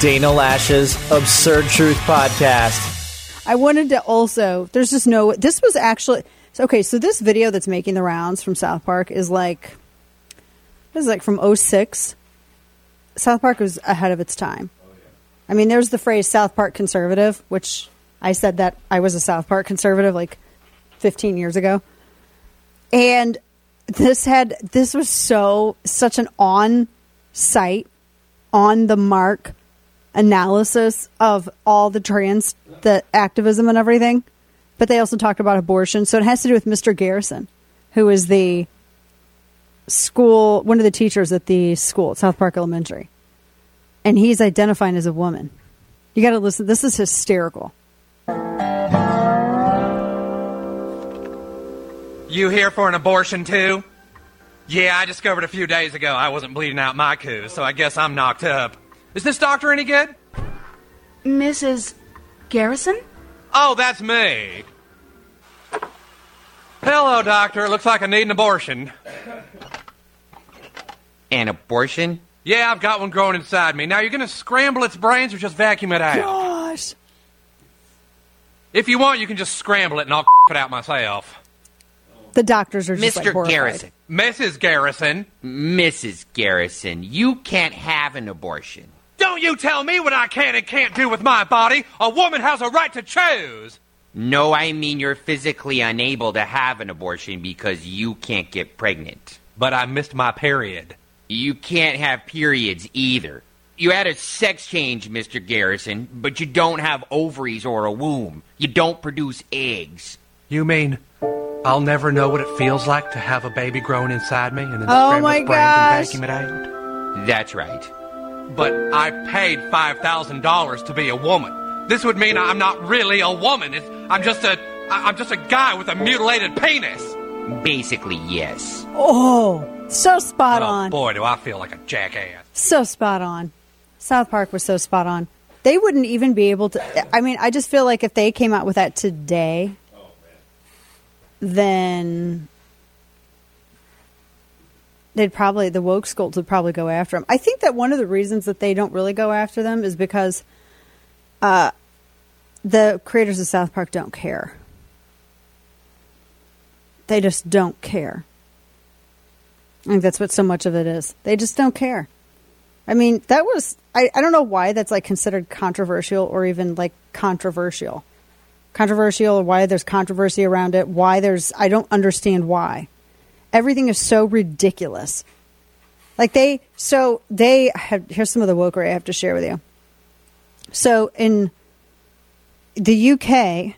Dana Loesch's Absurd Truth Podcast. I wanted to also, there's just no, this was actually, okay, so this video that's making the rounds from South Park is like, this is like from 06. South Park was ahead of its time. I mean, there's the phrase South Park conservative, which I said that I was a South Park conservative like 15 years ago. And this had, this was so, such an on site, on the mark analysis of all the trans, the activism and everything. But they also talked about abortion. So it has to do with Mr. Garrison, who is the school, one of the teachers at the school at South Park Elementary. And he's identifying as a woman. You got to listen. This is hysterical. You here for an abortion too? Yeah, I discovered a few days ago I wasn't bleeding out my coo, so I guess I'm knocked up. Is this doctor any good? Mrs. Garrison? Oh, that's me. Hello, doctor. Looks like I need an abortion. An abortion? Yeah, I've got one growing inside me. Now, you're gonna scramble its brains or just vacuum it out? Gosh. If you want, you can just scramble it and I'll it out myself. The doctors are just Mr. like. Garrison. Mrs. Garrison, Mrs. Garrison, you can't have an abortion. Don't you tell me what I can and can't do with my body. A woman has a right to choose. No, I mean you're physically unable to have an abortion because you can't get pregnant. But I missed my period. You can't have periods either. You had a sex change, Mr. Garrison, but you don't have ovaries or a womb. You don't produce eggs. You mean I'll never know what it feels like to have a baby growing inside me oh and then Oh scramble my its brains gosh. and vacuum it out? That's right. But I paid five thousand dollars to be a woman. This would mean I'm not really a woman. It's, I'm just a I'm just a guy with a mutilated penis. Basically, yes. Oh, so spot oh on. boy, do I feel like a jackass. So spot on. South Park was so spot on. They wouldn't even be able to. I mean, I just feel like if they came out with that today, then they'd probably the woke schools would probably go after them. I think that one of the reasons that they don't really go after them is because uh, the creators of South Park don't care. They just don't care. I think that's what so much of it is. They just don't care. I mean, that was I, I don't know why that's like considered controversial or even like controversial. Controversial, why there's controversy around it, why there's I don't understand why. Everything is so ridiculous. Like they so they have here's some of the wokery I have to share with you. So in the UK,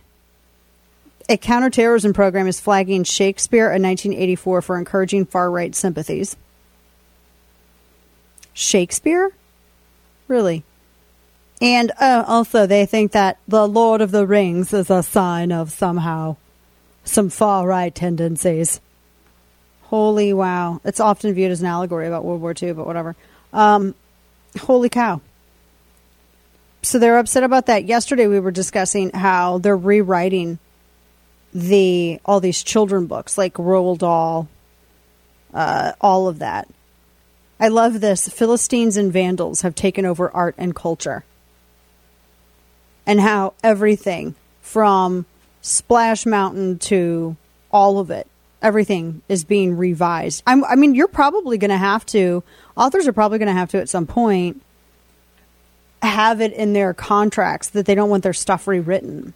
a counterterrorism program is flagging Shakespeare in 1984 for encouraging far right sympathies. Shakespeare? Really? And uh, also, they think that the Lord of the Rings is a sign of somehow some far right tendencies. Holy wow. It's often viewed as an allegory about World War II, but whatever. Um, holy cow. So they're upset about that. Yesterday, we were discussing how they're rewriting the all these children books like Roald Dahl, uh, all of that. I love this. Philistines and Vandals have taken over art and culture. And how everything from Splash Mountain to all of it, everything is being revised. I'm, I mean, you're probably going to have to, authors are probably going to have to at some point have it in their contracts that they don't want their stuff rewritten.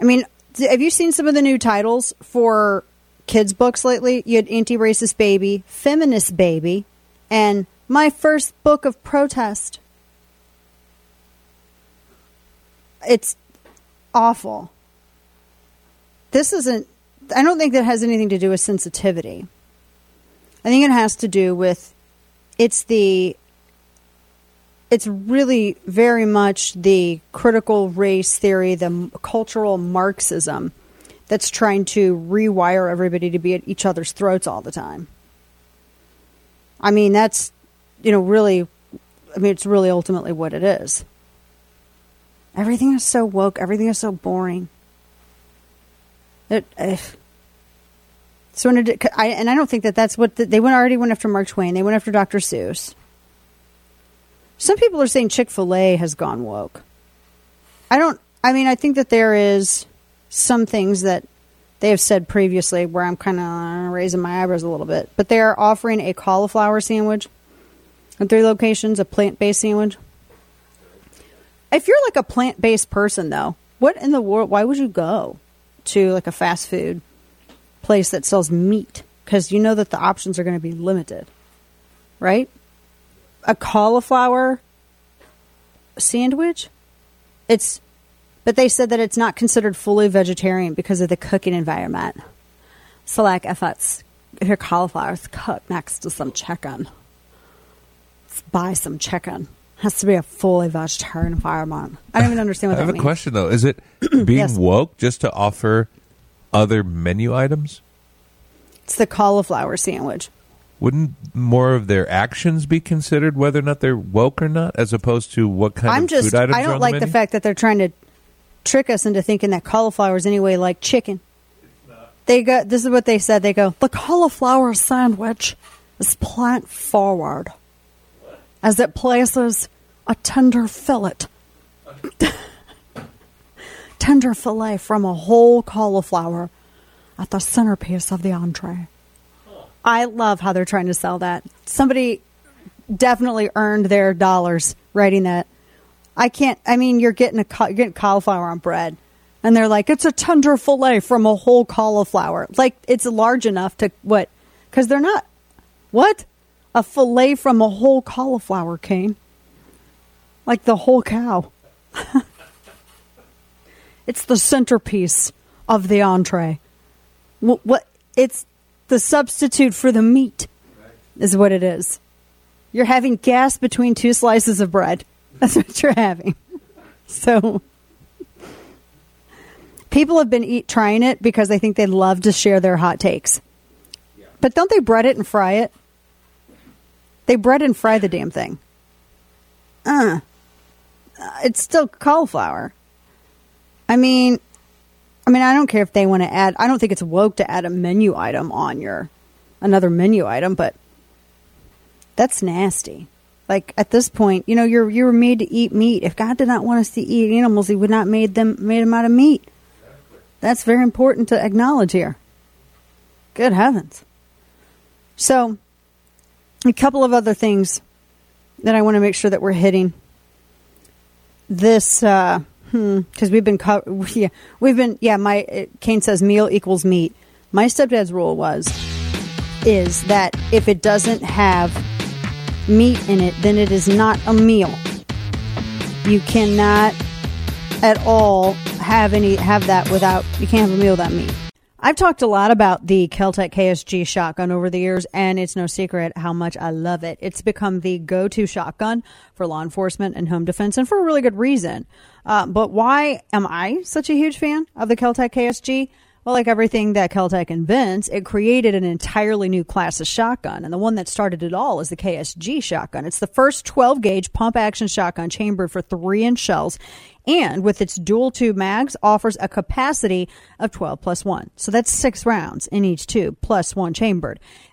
I mean, have you seen some of the new titles for kids' books lately? You had Anti Racist Baby, Feminist Baby, and My First Book of Protest. It's awful. This isn't, I don't think that has anything to do with sensitivity. I think it has to do with it's the it's really very much the critical race theory, the cultural Marxism that's trying to rewire everybody to be at each other's throats all the time. I mean, that's, you know, really, I mean, it's really ultimately what it is. Everything is so woke, everything is so boring. It, eh. so, and I don't think that that's what the, they went already went after Mark Twain. They went after Dr. Seuss. Some people are saying Chick fil A has gone woke. I don't, I mean, I think that there is some things that they have said previously where I'm kind of raising my eyebrows a little bit. But they are offering a cauliflower sandwich in three locations, a plant based sandwich. If you're like a plant based person, though, what in the world, why would you go to like a fast food place that sells meat? Because you know that the options are going to be limited, right? A cauliflower sandwich? It's but they said that it's not considered fully vegetarian because of the cooking environment. So, like, if it's your cauliflower is cooked next to some chicken, buy some chicken. Has to be a fully vegetarian environment. I don't even understand what that. I that have a question though. Is it being Yes. woke just to offer other menu items? It's the cauliflower sandwich. Wouldn't more of their actions be considered whether or not they're woke or not, as opposed to what kind I'm of just. food items I are don't like the, the menu? fact that they're trying to trick us into thinking that cauliflower is anyway like chicken. They got this is what they said. They go the cauliflower sandwich is plant forward, as it places a tender fillet, tender fillet from a whole cauliflower at the centerpiece of the entree. I love how they're trying to sell that. Somebody definitely earned their dollars writing that. I can't. I mean, you're getting a you're getting cauliflower on bread, and they're like, it's a tender fillet from a whole cauliflower. Like it's large enough to what? Because they're not. What? A fillet from a whole cauliflower, Kane. Like the whole cow. it's the centerpiece of the entree. What? what it's the substitute for the meat, is what it is. You're having gas between two slices of bread. That's what you're having. So people have been eat trying it because they think they'd love to share their hot takes. But don't they bread it and fry it? They bread and fry the damn thing. Uh, Uh, it's still cauliflower. I mean, I mean, I don't care if they want to add. I don't think it's woke to add a menu item on your another menu item, but that's nasty. Like at this point, you know, you're you were made to eat meat. If God did not want us to eat animals, He would not made them made them out of meat. That's very important to acknowledge here. Good heavens! So, a couple of other things that I want to make sure that we're hitting. This, uh, hmm because we've been, co- yeah, we've been, yeah. My Kane says meal equals meat. My stepdad's rule was is that if it doesn't have meat in it, then it is not a meal. You cannot at all have any have that without you can't have a meal without meat. I've talked a lot about the KelTec KSG shotgun over the years, and it's no secret how much I love it. It's become the go-to shotgun for law enforcement and home defense, and for a really good reason. Uh, but why am I such a huge fan of the KelTec KSG? Well, like everything that KelTec invents, it created an entirely new class of shotgun. And the one that started it all is the KSG shotgun. It's the first 12 gauge pump action shotgun chambered for three inch shells. And with its dual tube mags, offers a capacity of 12 plus one. So that's six rounds in each tube plus one chambered.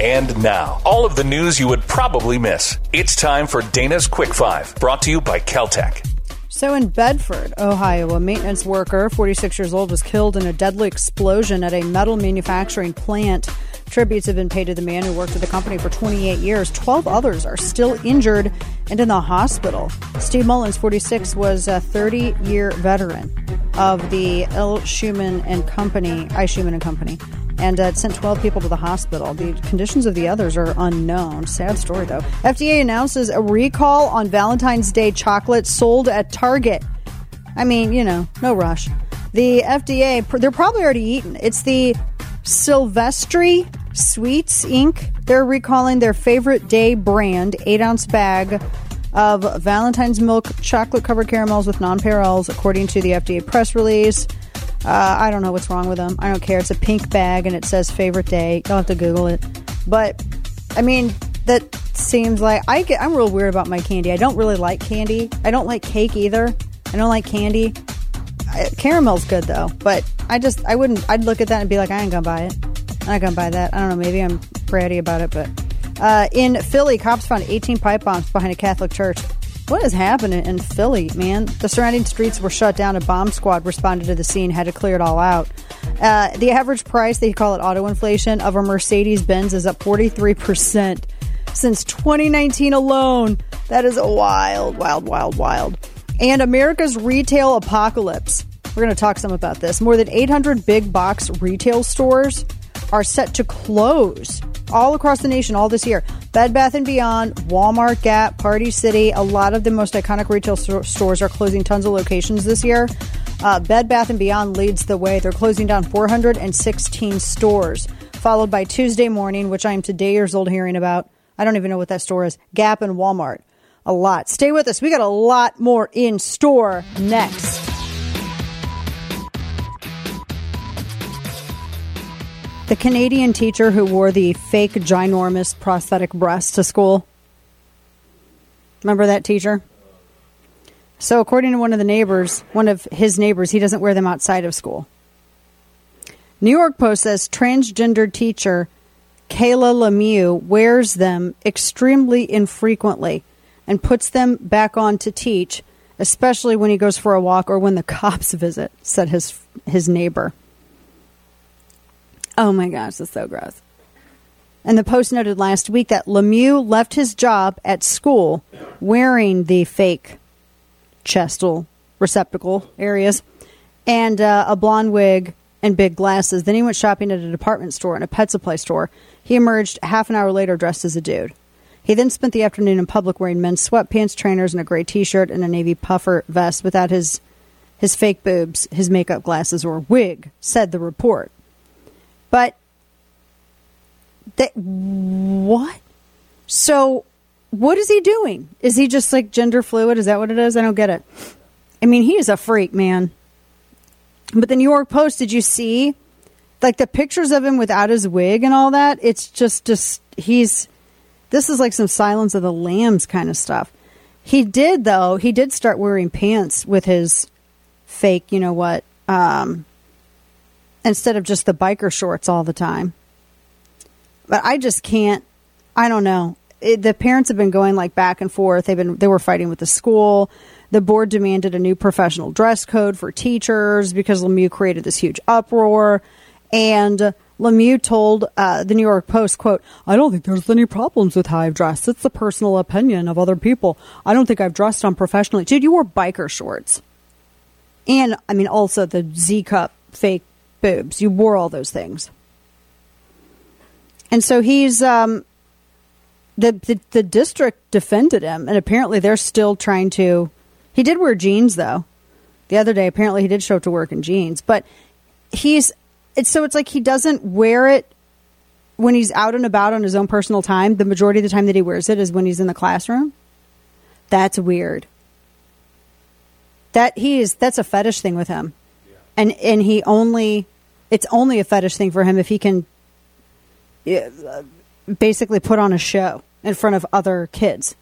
And now, all of the news you would probably miss. It's time for Dana's Quick Five, brought to you by KelTec. So, in Bedford, Ohio, a maintenance worker, 46 years old, was killed in a deadly explosion at a metal manufacturing plant. Tributes have been paid to the man who worked at the company for 28 years. 12 others are still injured and in the hospital. Steve Mullins, 46, was a 30 year veteran of the L. Schumann and Company, I. Schumann and Company, and uh, sent 12 people to the hospital. The conditions of the others are unknown. Sad story, though. FDA announces a recall on Valentine's Day chocolate sold at Target. I mean, you know, no rush. The FDA, they're probably already eaten. It's the Silvestri Sweets Inc. They're recalling their favorite day brand, eight ounce bag of Valentine's milk chocolate covered caramels with nonpareils, according to the FDA press release. Uh, I don't know what's wrong with them. I don't care. It's a pink bag and it says favorite day. You'll have to Google it. But I mean, that seems like I get. I'm real weird about my candy. I don't really like candy. I don't like cake either. I don't like candy. I, caramel's good though, but I just I wouldn't. I'd look at that and be like, I ain't gonna buy it. I'm not gonna buy that. I don't know. Maybe I'm bratty about it, but uh, in Philly, cops found 18 pipe bombs behind a Catholic church. What is happening in Philly, man? The surrounding streets were shut down. A bomb squad responded to the scene, had to clear it all out. Uh, the average price, they call it auto inflation, of a Mercedes Benz is up 43% since 2019 alone. That is wild, wild, wild, wild. And America's retail apocalypse. We're going to talk some about this. More than 800 big box retail stores are set to close all across the nation all this year. Bed Bath and Beyond, Walmart, Gap, Party City, a lot of the most iconic retail st- stores are closing tons of locations this year. Uh, Bed Bath and Beyond leads the way. They're closing down 416 stores, followed by Tuesday morning, which I am today years old hearing about. I don't even know what that store is. Gap and Walmart. A lot. Stay with us. We got a lot more in store next. The Canadian teacher who wore the fake ginormous prosthetic breast to school. Remember that teacher? So, according to one of the neighbors, one of his neighbors, he doesn't wear them outside of school. New York Post says transgender teacher Kayla Lemieux wears them extremely infrequently and puts them back on to teach, especially when he goes for a walk or when the cops visit, said his his neighbor. Oh my gosh, that's so gross. And the Post noted last week that Lemieux left his job at school wearing the fake chestal receptacle areas and uh, a blonde wig and big glasses. Then he went shopping at a department store and a pet supply store. He emerged half an hour later dressed as a dude. He then spent the afternoon in public wearing men's sweatpants, trainers, and a gray T-shirt and a navy puffer vest without his his fake boobs, his makeup glasses, or wig. Said the report. But that what? So what is he doing? Is he just like gender fluid? Is that what it is? I don't get it. I mean, he is a freak, man. But the New York Post, did you see like the pictures of him without his wig and all that? It's just just he's this is like some Silence of the Lambs kind of stuff. He did though. He did start wearing pants with his fake, you know what, um, instead of just the biker shorts all the time. But I just can't. I don't know. It, the parents have been going like back and forth. They've been they were fighting with the school. The board demanded a new professional dress code for teachers because Lemieux created this huge uproar. And Lemieux told uh, the New York Post, "quote I don't think there's any problems with how I've dressed. It's the personal opinion of other people. I don't think I've dressed unprofessionally." Dude, you wore biker shorts, and I mean also the Z cup fake boobs. You wore all those things, and so he's um, the, the the district defended him, and apparently they're still trying to. He did wear jeans though. The other day, apparently he did show up to work in jeans, but he's it's so it's like he doesn't wear it when he's out and about on his own personal time. The majority of the time that he wears it is when he's in the classroom. That's weird. That he is that's a fetish thing with him. And and he only it's only a fetish thing for him if he can uh, basically put on a show in front of other kids.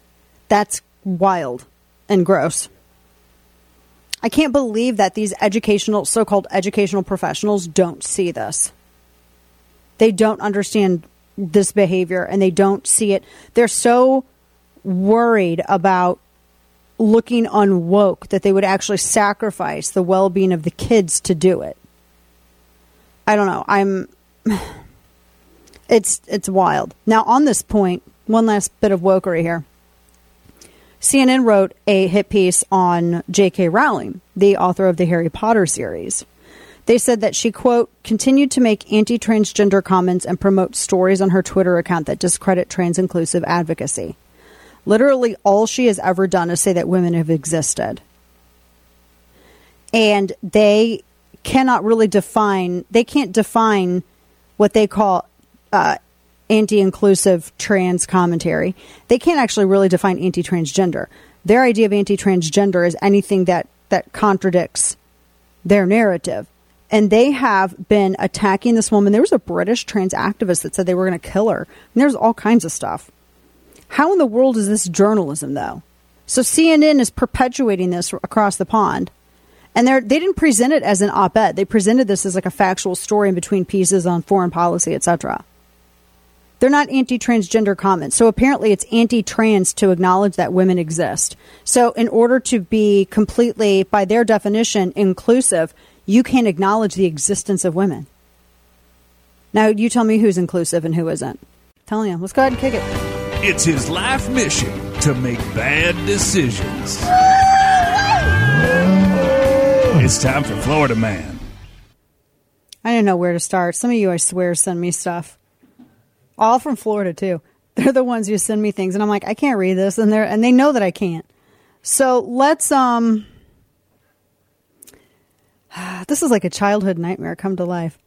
That's wild and gross. I can't believe that these educational, so called educational professionals don't see this. They don't understand this behavior and they don't see it. They're so worried about looking unwoke that they would actually sacrifice the well being of the kids to do it. I don't know. I'm. It's it's wild. Now on this point, one last bit of wokery here. CNN wrote a hit piece on J.K. Rowling, the author of the Harry Potter series. They said that she, quote, continued to make anti transgender comments and promote stories on her Twitter account that discredit trans inclusive advocacy. Literally, all she has ever done is say that women have existed. And they cannot really define, they can't define what they call uh, anti inclusive trans commentary. They can't actually really define anti transgender. Their idea of anti transgender is anything that, that contradicts their narrative. And they have been attacking this woman. There was a British trans activist that said they were going to kill her. And there's all kinds of stuff. How in the world is this journalism, though? So CNN is perpetuating this across the pond. And they didn't present it as an op-ed. They presented this as like a factual story in between pieces on foreign policy, etc. They're not anti-transgender comments. So apparently it's anti-trans to acknowledge that women exist. So in order to be completely, by their definition, inclusive, you can't acknowledge the existence of women. Now you tell me who's inclusive and who isn't. telling you. Let's go ahead and kick it. It's his life mission to make bad decisions. It's time for Florida Man. I didn't know where to start. Some of you, I swear, send me stuff. All from Florida too. They're the ones who send me things, and I'm like, I can't read this, and they're and they know that I can't. So let's um. This is like a childhood nightmare come to life.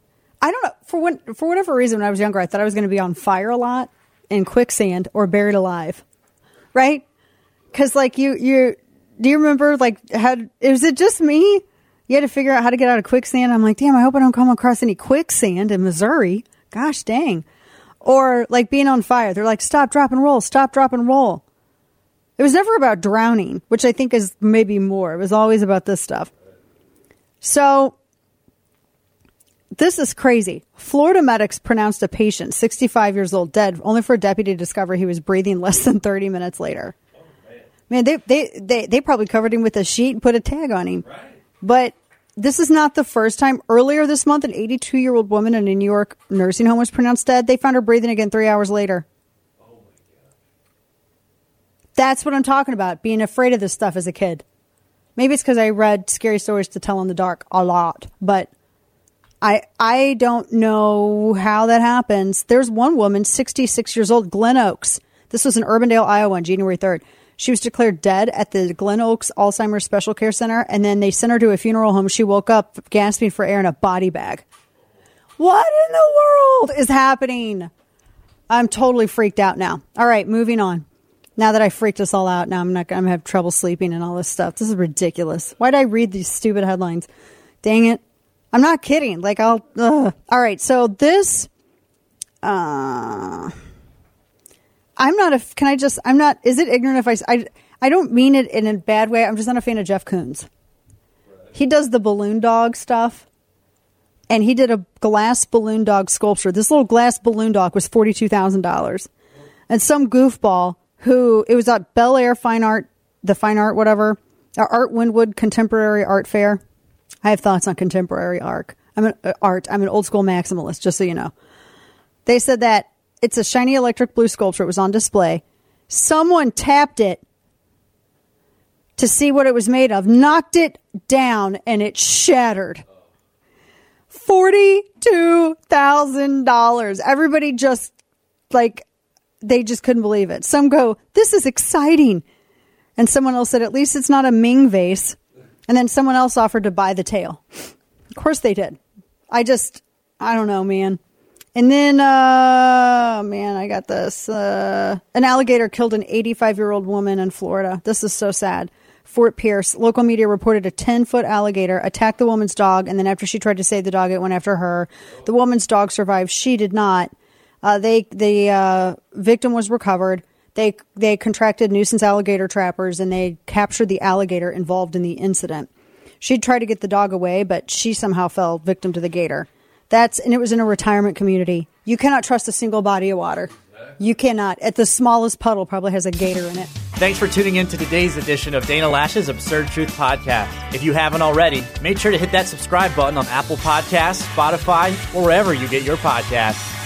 I don't know for when for whatever reason when I was younger, I thought I was going to be on fire a lot, in quicksand, or buried alive, right? Because like you you do you remember like had it just me? You had to figure out how to get out of quicksand. I'm like, damn, I hope I don't come across any quicksand in Missouri. Gosh dang. Or like being on fire. They're like, stop, drop, and roll, stop, drop, and roll. It was never about drowning, which I think is maybe more. It was always about this stuff. So this is crazy. Florida medics pronounced a patient, 65 years old, dead, only for a deputy to discover he was breathing less than 30 minutes later. Man, they, they, they, they probably covered him with a sheet and put a tag on him. But this is not the first time. Earlier this month, an 82 year old woman in a New York nursing home was pronounced dead. They found her breathing again three hours later. That's what I'm talking about, being afraid of this stuff as a kid. Maybe it's because I read scary stories to tell in the dark a lot, but I I don't know how that happens. There's one woman, 66 years old, Glen Oaks. This was in Urbandale, Iowa, on January 3rd. She was declared dead at the Glen Oaks Alzheimer's Special Care Center, and then they sent her to a funeral home. She woke up gasping for air in a body bag. What in the world is happening? I'm totally freaked out now. All right, moving on. Now that I freaked us all out, now I'm not going to have trouble sleeping and all this stuff. This is ridiculous. Why did I read these stupid headlines? Dang it. I'm not kidding. Like, I'll. Ugh. All right, so this. Uh, I'm not a. Can I just? I'm not. Is it ignorant if I? I, I don't mean it in a bad way. I'm just not a fan of Jeff Koons. He does the balloon dog stuff, and he did a glass balloon dog sculpture. This little glass balloon dog was forty two thousand dollars, and some goofball who it was at Bel Air Fine Art, the Fine Art whatever, Art Wynwood Contemporary Art Fair. I have thoughts on contemporary art. I'm an uh, art. I'm an old school maximalist, just so you know. They said that it's a shiny electric blue sculpture. It was on display. Someone tapped it to see what it was made of, knocked it down, and it shattered. $42,000. Everybody just, like, they just couldn't believe it. Some go, This is exciting. And someone else said, At least it's not a Ming vase. And then someone else offered to buy the tail. Of course they did. I just, I don't know, man. And then, uh, man, I got this. Uh, an alligator killed an 85 year old woman in Florida. This is so sad. Fort Pierce, local media reported a 10 foot alligator attacked the woman's dog, and then after she tried to save the dog, it went after her. The woman's dog survived. She did not. Uh, they, the uh, victim was recovered. They, they contracted nuisance alligator trappers, and they captured the alligator involved in the incident. She'd tried to get the dog away, but she somehow fell victim to the gator. That's and it was in a retirement community. You cannot trust a single body of water. You cannot. At the smallest puddle, probably has a gator in it. Thanks for tuning in to today's edition of Dana Loesch's Absurd Truth Podcast. If you haven't already, make sure to hit that subscribe button on Apple Podcasts, Spotify, or wherever you get your podcasts.